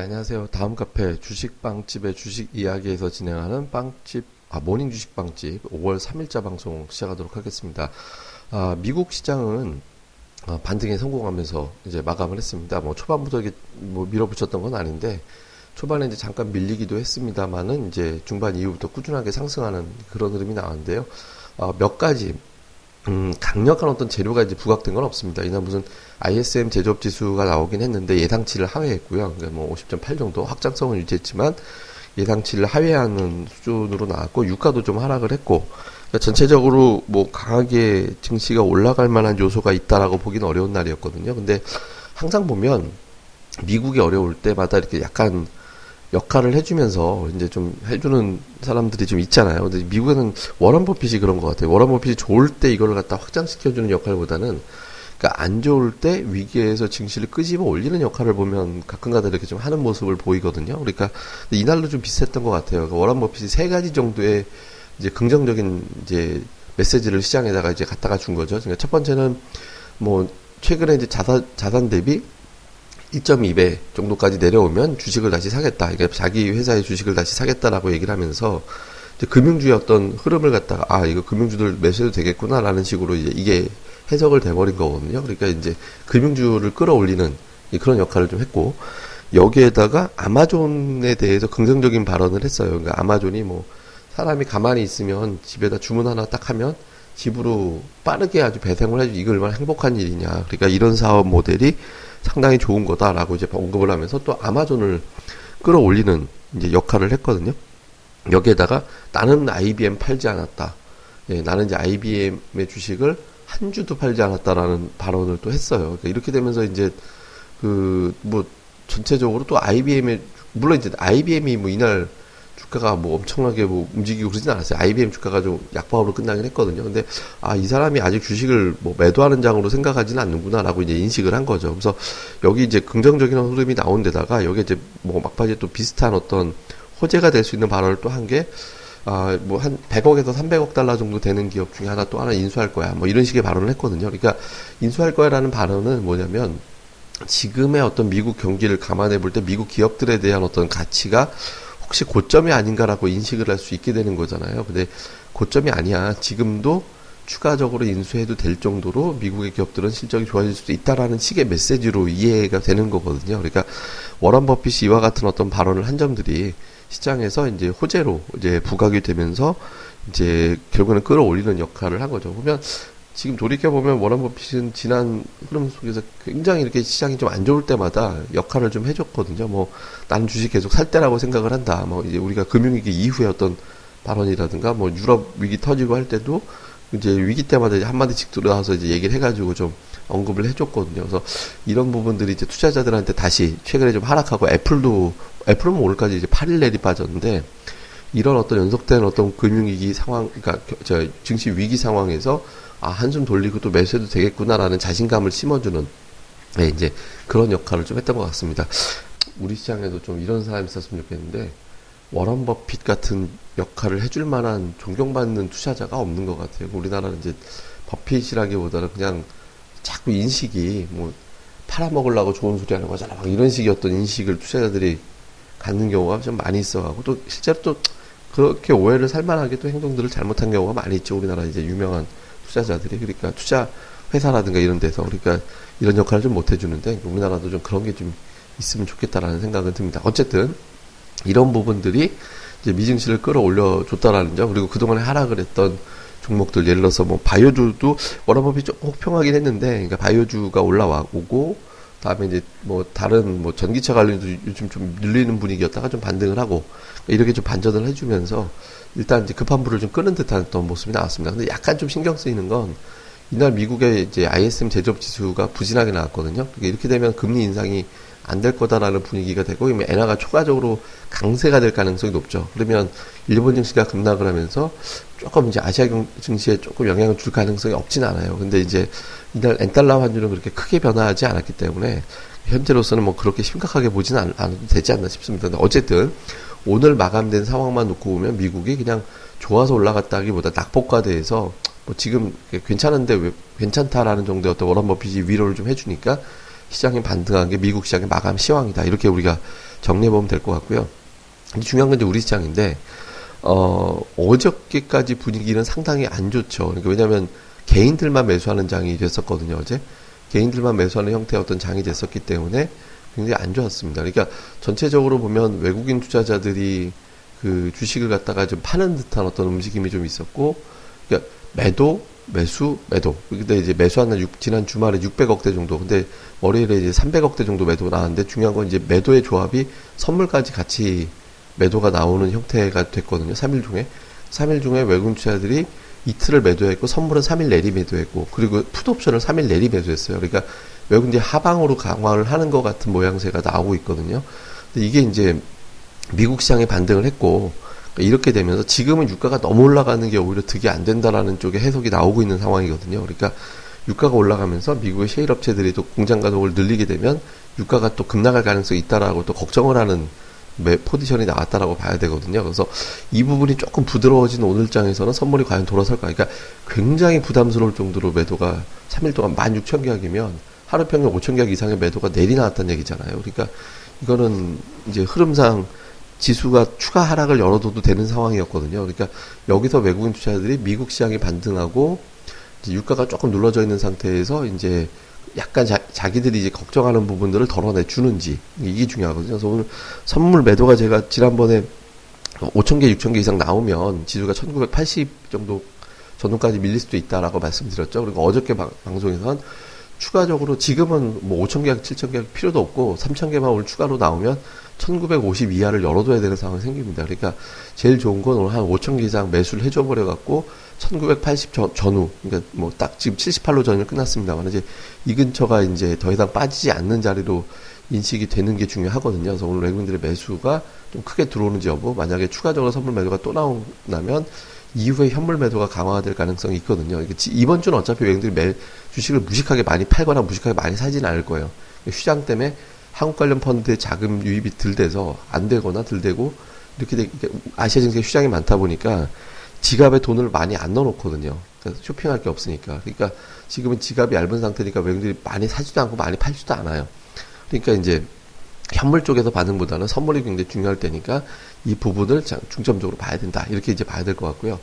예, 안녕하세요. 다음 카페 주식빵집의 주식 이야기에서 진행하는 빵집, 아, 모닝 주식빵집 5월 3일자 방송 시작하도록 하겠습니다. 아, 미국 시장은 아, 반등에 성공하면서 이제 마감을 했습니다. 뭐 초반부터 이게 뭐 밀어붙였던 건 아닌데 초반에 이제 잠깐 밀리기도 했습니다만은 이제 중반 이후부터 꾸준하게 상승하는 그런 흐름이 나왔는데요. 아, 몇 가지 음, 강력한 어떤 재료가 이제 부각된 건 없습니다. 이날 무슨 ISM 제조업 지수가 나오긴 했는데 예상치를 하회했고요. 그러니까 뭐 50.8 정도 확장성은 유지했지만 예상치를 하회하는 수준으로 나왔고 유가도 좀 하락을 했고 그러니까 전체적으로 뭐 강하게 증시가 올라갈 만한 요소가 있다라고 보기는 어려운 날이었거든요. 근데 항상 보면 미국이 어려울 때마다 이렇게 약간 역할을 해주면서 이제 좀 해주는 사람들이 좀 있잖아요. 근데 미국에는 워런 버핏이 그런 것 같아요. 워런 버핏이 좋을 때 이걸 갖다 확장시켜주는 역할보다는 그러니까 안 좋을 때 위기에서 증시를 끄집어 올리는 역할을 보면 가끔가다 이렇게 좀 하는 모습을 보이거든요. 그러니까 이날도 좀 비슷했던 것 같아요. 그러니까 워런 버핏이 세 가지 정도의 이제 긍정적인 이제 메시지를 시장에다가 이제 갖다가 준 거죠. 그러니까 첫 번째는 뭐 최근에 이제 자산 자산 대비 1.2배 정도까지 내려오면 주식을 다시 사겠다. 그러니까 자기 회사의 주식을 다시 사겠다라고 얘기를 하면서 이제 금융주의 어떤 흐름을 갖다가 아 이거 금융주들 매수해도 되겠구나라는 식으로 이제 이게 해석을 돼버린 거거든요. 그러니까 이제 금융주를 끌어올리는 그런 역할을 좀 했고 여기에다가 아마존에 대해서 긍정적인 발언을 했어요. 그러니까 아마존이 뭐 사람이 가만히 있으면 집에다 주문 하나 딱 하면 집으로 빠르게 아주 배송을 해주 이거 얼마나 행복한 일이냐. 그러니까 이런 사업 모델이 상당히 좋은 거다라고 이제 언급을 하면서 또 아마존을 끌어올리는 이제 역할을 했거든요. 여기에다가 나는 IBM 팔지 않았다. 예, 나는 이제 IBM의 주식을 한 주도 팔지 않았다라는 발언을 또 했어요. 그러니까 이렇게 되면서 이제 그 뭐 전체적으로 또 IBM의 물론 이제 IBM이 뭐 이날 주가가 뭐 엄청나게 뭐 움직이고 그러진 않았어요. IBM 주가가 좀 약방으로 끝나긴 했거든요. 근데 아, 이 사람이 아직 주식을 뭐 매도하는 장으로 생각하지는 않는구나라고 이제 인식을 한 거죠. 그래서 여기 이제 긍정적인 흐름이 나온 데다가 여기 이제 뭐 막바지에 또 비슷한 어떤 호재가 될 수 있는 발언을 또 한 게 아, 뭐, 한 100억에서 300억 달러 정도 되는 기업 중에 하나 또 하나 인수할 거야. 뭐, 이런 식의 발언을 했거든요. 그러니까, 인수할 거야라는 발언은 뭐냐면, 지금의 어떤 미국 경기를 감안해 볼 때 미국 기업들에 대한 어떤 가치가 혹시 고점이 아닌가라고 인식을 할 수 있게 되는 거잖아요. 근데 고점이 아니야. 지금도 추가적으로 인수해도 될 정도로 미국의 기업들은 실적이 좋아질 수도 있다라는 식의 메시지로 이해가 되는 거거든요. 그러니까 워런 버핏이 이와 같은 어떤 발언을 한 점들이 시장에서 이제 호재로 이제 부각이 되면서 이제 결국에는 끌어올리는 역할을 한 거죠. 보면 지금 돌이켜 보면 워런 버핏은 지난 흐름 속에서 굉장히 이렇게 시장이 좀 안 좋을 때마다 역할을 좀 해줬거든요. 뭐 나는 주식 계속 살 때라고 생각을 한다. 뭐 이제 우리가 금융위기 이후의 어떤 발언이라든가 뭐 유럽 위기 터지고 할 때도 이제 위기 때마다 이제 한마디씩 들어와서 이제 얘기를 해가지고 좀 언급을 해줬거든요. 그래서 이런 부분들이 이제 투자자들한테 다시 최근에 좀 하락하고 애플도 애플은 뭐 오늘까지 이제 8일 내리 빠졌는데 이런 어떤 연속된 어떤 금융위기 상황, 그러니까 저 증시 위기 상황에서 아 한숨 돌리고 또 매수해도 되겠구나라는 자신감을 심어주는 네, 이제 그런 역할을 좀 했던 것 같습니다. 우리 시장에도 좀 이런 사람이 있었으면 좋겠는데 워런 버핏 같은 역할을 해줄 만한 존경받는 투자자가 없는 것 같아요. 우리나라는 이제 버핏이라기보다는 그냥 자꾸 인식이 뭐 팔아먹으려고 좋은 소리 하는 거잖아. 막 이런 어떤 인식을 투자자들이 갖는 경우가 좀 많이 있어가고 또 실제로 또 그렇게 오해를 살만하게 또 행동들을 잘못한 경우가 많이 있죠. 우리나라 이제 유명한 투자자들이 그러니까 투자 회사라든가 이런 데서 그러니까 이런 역할을 좀 못 해주는데 우리나라도 좀 그런 게 좀 있으면 좋겠다라는 생각은 듭니다. 어쨌든 이런 부분들이 이제 미증시를 끌어올려 줬다라는 점 그리고 그동안에 하락을 했던 종목들 예를 들어서 뭐 바이오주도 워라법이 조금 혹평하긴 했는데 그러니까 바이오주가 올라와 오고 다음에 이제 뭐 다른 뭐 전기차 관련도 요즘 좀 늘리는 분위기였다가 좀 반등을 하고 이렇게 좀 반전을 해주면서 일단 이제 급한 불을 좀 끄는 듯한 어떤 모습이 나왔습니다. 근데 약간 좀 신경 쓰이는 건 이날 미국의 이제 ISM 제조업 지수가 부진하게 나왔거든요. 이렇게 되면 금리 인상이 안 될 거다라는 분위기가 되고, 엔화가 초과적으로 강세가 될 가능성이 높죠. 그러면 일본 증시가 급락을 하면서 조금 이제 아시아 증시에 조금 영향을 줄 가능성이 없진 않아요. 근데 이제 이날 엔달러 환율은 그렇게 크게 변화하지 않았기 때문에 현재로서는 뭐 그렇게 심각하게 보지는 않, 않아도 되지 않나 싶습니다. 근데 어쨌든 오늘 마감된 상황만 놓고 보면 미국이 그냥 좋아서 올라갔다기보다 낙폭과대해서 뭐 지금 괜찮은데 왜 괜찮다라는 정도의 어떤 워런 버핏이 위로를 좀 해주니까 시장이 반등한 게 미국 시장의 마감 시황이다. 이렇게 우리가 정리해 보면 될 것 같고요. 중요한 건 이제 우리 시장인데 어, 어저께까지 분위기는 상당히 안 좋죠. 그러니까 왜냐하면 개인들만 매수하는 장이 됐었거든요. 어제 개인들만 매수하는 형태의 어떤 장이 됐었기 때문에 굉장히 안 좋았습니다. 그러니까 전체적으로 보면 외국인 투자자들이 그 주식을 갖다가 좀 파는 듯한 어떤 움직임이 좀 있었고, 그러니까 매도, 매수, 매도. 근데 이제 매수한 날 지난 주말에 600억대 정도. 근데 월요일에 이제 300억대 정도 매도 나왔는데 중요한 건 이제 매도의 조합이 선물까지 같이 매도가 나오는 형태가 됐거든요. 3일 중에. 3일 중에 외국인 투자들이 이틀을 매도했고 선물은 3일 내리 매도했고 그리고 풋옵션을 3일 내리 매도했어요. 그러니까 외국인들이 하방으로 강화를 하는 것 같은 모양새가 나오고 있거든요. 근데 이게 이제 미국 시장에 반등을 했고 그러니까 이렇게 되면서 지금은 유가가 너무 올라가는 게 오히려 득이 안 된다라는 쪽에 해석이 나오고 있는 상황이거든요. 그러니까 유가가 올라가면서 미국의 셰일 업체들이 또 공장 가동을 늘리게 되면 유가가 또 급락할 가능성이 있다라고 또 걱정을 하는 포지션이 나왔다라고 봐야 되거든요. 그래서 이 부분이 조금 부드러워진 오늘장에서는 선물이 과연 돌아설까? 그러니까 굉장히 부담스러울 정도로 매도가 3일 동안 16,000계약이면 하루 평균 5,000계약 이상의 매도가 내리 나왔다는 얘기잖아요. 그러니까 이거는 이제 흐름상 지수가 추가 하락을 열어둬도 되는 상황이었거든요. 그러니까 여기서 외국인 투자자들이 미국 시장이 반등하고 이제 유가가 조금 눌러져 있는 상태에서 이제 약간 자, 자기들이 이제 걱정하는 부분들을 덜어내 주는지 이게 중요하거든요. 그래서 오늘 선물 매도가 제가 지난번에 5천 개, 6천 개 이상 나오면 지수가 1980 정도 전후까지 밀릴 수도 있다라고 말씀드렸죠. 그리고 어저께 방, 방송에서는 추가적으로 지금은 뭐 5천 개, 7천 개 필요도 없고 3천 개만 오늘 추가로 나오면 1950 이하를 열어둬야 되는 상황이 생깁니다. 그러니까 제일 좋은 건 오늘 한 5천 개 이상 매수를 해줘 버려 갖고 1980 전, 전후 그러니까 뭐 딱 지금 78로 전일 끝났습니다만 이제 이 근처가 이제 더 이상 빠지지 않는 자리로 인식이 되는 게 중요하거든요. 그래서 오늘 외국인들의 매수가 좀 크게 들어오는지 여부 만약에 추가적으로 선물 매도가 또 나온다면 이후에 현물 매도가 강화될 가능성이 있거든요. 이번 주는 어차피 외국인들이 매, 주식을 무식하게 많이 팔거나 무식하게 많이 사지는 않을 거예요. 휴장 때문에 한국 관련 펀드의 자금 유입이 들대서 안 되거나 들대고 이렇게 되, 아시아 증시 휴장이 많다 보니까 지갑에 돈을 많이 안 넣어놓거든요. 그러니까 쇼핑할 게 없으니까. 그러니까 지금은 지갑이 얇은 상태니까 외국인들이 많이 사지도 않고 많이 팔지도 않아요. 그러니까 이제 현물 쪽에서 반응보다는 선물이 굉장히 중요할 때니까 이 부분을 중점적으로 봐야 된다. 이렇게 이제 봐야 될 것 같고요.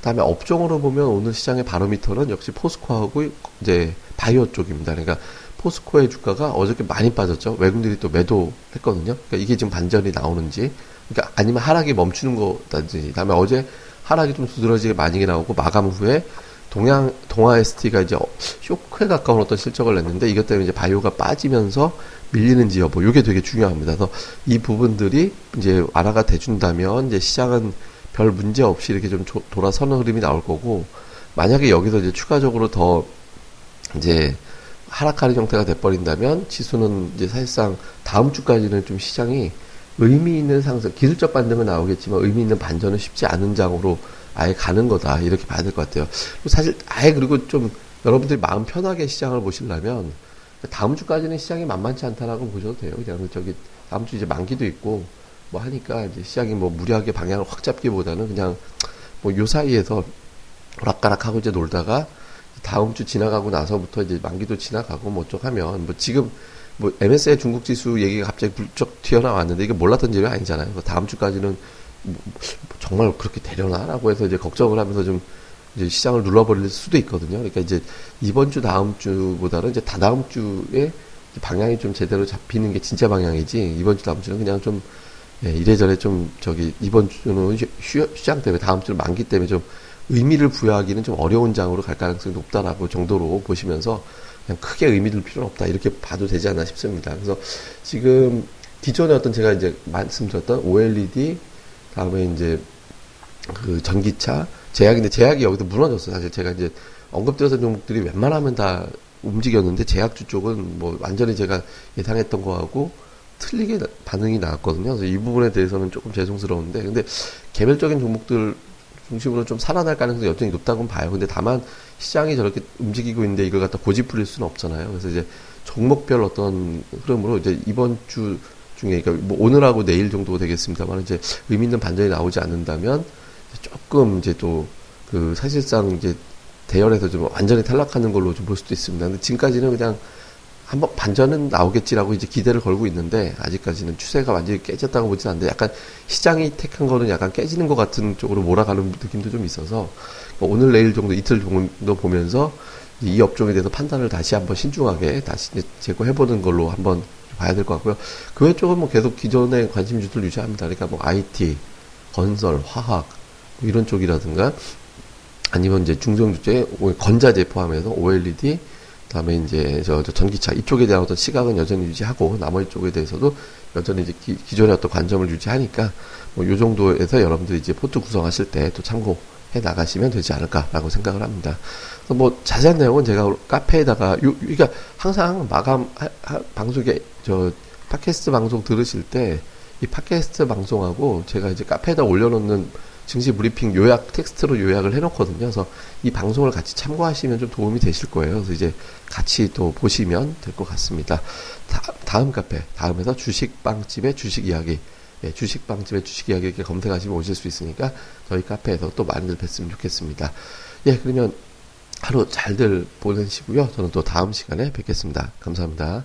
다음에 업종으로 보면 오늘 시장의 바로미터는 역시 포스코하고 이제 바이오 쪽입니다. 그러니까 포스코의 주가가 어저께 많이 빠졌죠. 외국인들이 또 매도했거든요. 그러니까 이게 지금 반전이 나오는지, 그러니까 아니면 하락이 멈추는 거든지. 다음에 어제 하락이 좀 두드러지게 많이 나오고 마감 후에 동양 동아 ST가 이제 쇼크에 가까운 어떤 실적을 냈는데 이것 때문에 이제 바이오가 빠지면서 밀리는지 여부 이게 되게 중요합니다. 그래서 이 부분들이 이제 완화가 돼준다면 이제 시장은 별 문제 없이 이렇게 좀 돌아서는 흐름이 나올 거고 만약에 여기서 이제 추가적으로 더 이제 하락하는 형태가 돼버린다면 지수는 이제 사실상 다음 주까지는 좀 시장이 의미 있는 상승, 기술적 반등은 나오겠지만 의미 있는 반전은 쉽지 않은 장으로 아예 가는 거다 이렇게 봐야 될 것 같아요. 사실 아예 그리고 좀 여러분들이 마음 편하게 시장을 보시려면 다음 주까지는 시장이 만만치 않다라고 보셔도 돼요. 그냥 저기 다음 주 이제 만기도 있고 뭐 하니까 이제 시장이 뭐 무리하게 방향을 확 잡기보다는 그냥 뭐 요 사이에서 오락가락하고 이제 놀다가 다음 주 지나가고 나서부터 이제 만기도 지나가고 뭐쪽 하면 뭐 지금 뭐 MSCI 중국 지수 얘기가 갑자기 불쩍 튀어나왔는데 이게 몰랐던 일이 아니잖아요. 다음 주까지는 뭐 정말 그렇게 되려나라고 해서 이제 걱정을 하면서 좀 이제 시장을 눌러버릴 수도 있거든요. 그러니까 이제 이번 주 다음 주보다는 이제 다다음 주에 방향이 좀 제대로 잡히는 게 진짜 방향이지 이번 주 다음 주는 그냥 좀 예, 이래저래 좀 저기 이번 주는 휴, 휴장 때문에 다음 주는 만기 때문에 좀 의미를 부여하기는 좀 어려운 장으로 갈 가능성이 높다라고 정도로 보시면서 그냥 크게 의미 둘 필요는 없다 이렇게 봐도 되지 않나 싶습니다. 그래서 지금 기존에 어떤 제가 이제 말씀드렸던 OLED 다음에 이제 그 전기차 제약인데 제약이 여기서 무너졌어요. 사실 제가 이제 언급드렸던 종목들이 웬만하면 다 움직였는데 제약주 쪽은 뭐 완전히 제가 예상했던 거하고 틀리게 반응이 나왔거든요. 그래서 이 부분에 대해서는 조금 죄송스러운데 근데 개별적인 종목들 중심으로 좀 살아날 가능성이 여전히 높다고 봐요. 근데 다만 시장이 저렇게 움직이고 있는데 이걸 갖다 고집 부릴 수는 없잖아요. 그래서 이제 종목별 어떤 흐름으로 이제 이번 주 중에 그러니까 뭐 오늘하고 내일 정도 되겠습니다만 이제 의미 있는 반전이 나오지 않는다면 조금 이제 또 그 사실상 이제 대열에서 좀 완전히 탈락하는 걸로 좀 볼 수도 있습니다. 근데 지금까지는 그냥 한번 반전은 나오겠지라고 이제 기대를 걸고 있는데 아직까지는 추세가 완전히 깨졌다고 보진 않는데 약간 시장이 택한 거는 약간 깨지는 것 같은 쪽으로 몰아가는 느낌도 좀 있어서 오늘 내일 정도 이틀 정도 보면서 이 업종에 대해서 판단을 다시 한번 신중하게 다시 제고해보는 걸로 한번 봐야 될 것 같고요. 그 외 쪽은 뭐 계속 기존의 관심주들 유지합니다. 그러니까 뭐 IT, 건설, 화학 뭐 이런 쪽이라든가 아니면 이제 중성주제 건자재 포함해서 OLED 그다음에 이제 저, 저 전기차 이쪽에 대한 어떤 시각은 여전히 유지하고 나머지 쪽에 대해서도 여전히 이제 기, 기존의 어떤 관점을 유지하니까 뭐 요 정도에서 여러분들 이제 포트 구성하실 때 또 참고 해 나가시면 되지 않을까라고 생각을 합니다. 뭐 자세한 내용은 제가 카페에다가 요 그러니까 항상 마감 하, 하, 방송에 저 팟캐스트 방송 들으실 때 이 팟캐스트 방송하고 제가 이제 카페에다 올려놓는 증시 브리핑 요약 텍스트로 요약을 해놓거든요. 그래서 이 방송을 같이 참고하시면 좀 도움이 되실 거예요. 그래서 이제 같이 또 보시면 될 것 같습니다. 다, 음 카페 다음에서 주식빵집의 주식 이야기 예, 주식빵집의 주식 이야기 이렇게 검색하시면 오실 수 있으니까 저희 카페에서 또 많이들 뵀으면 좋겠습니다. 예, 그러면 하루 잘들 보내시고요. 저는 또 다음 시간에 뵙겠습니다. 감사합니다.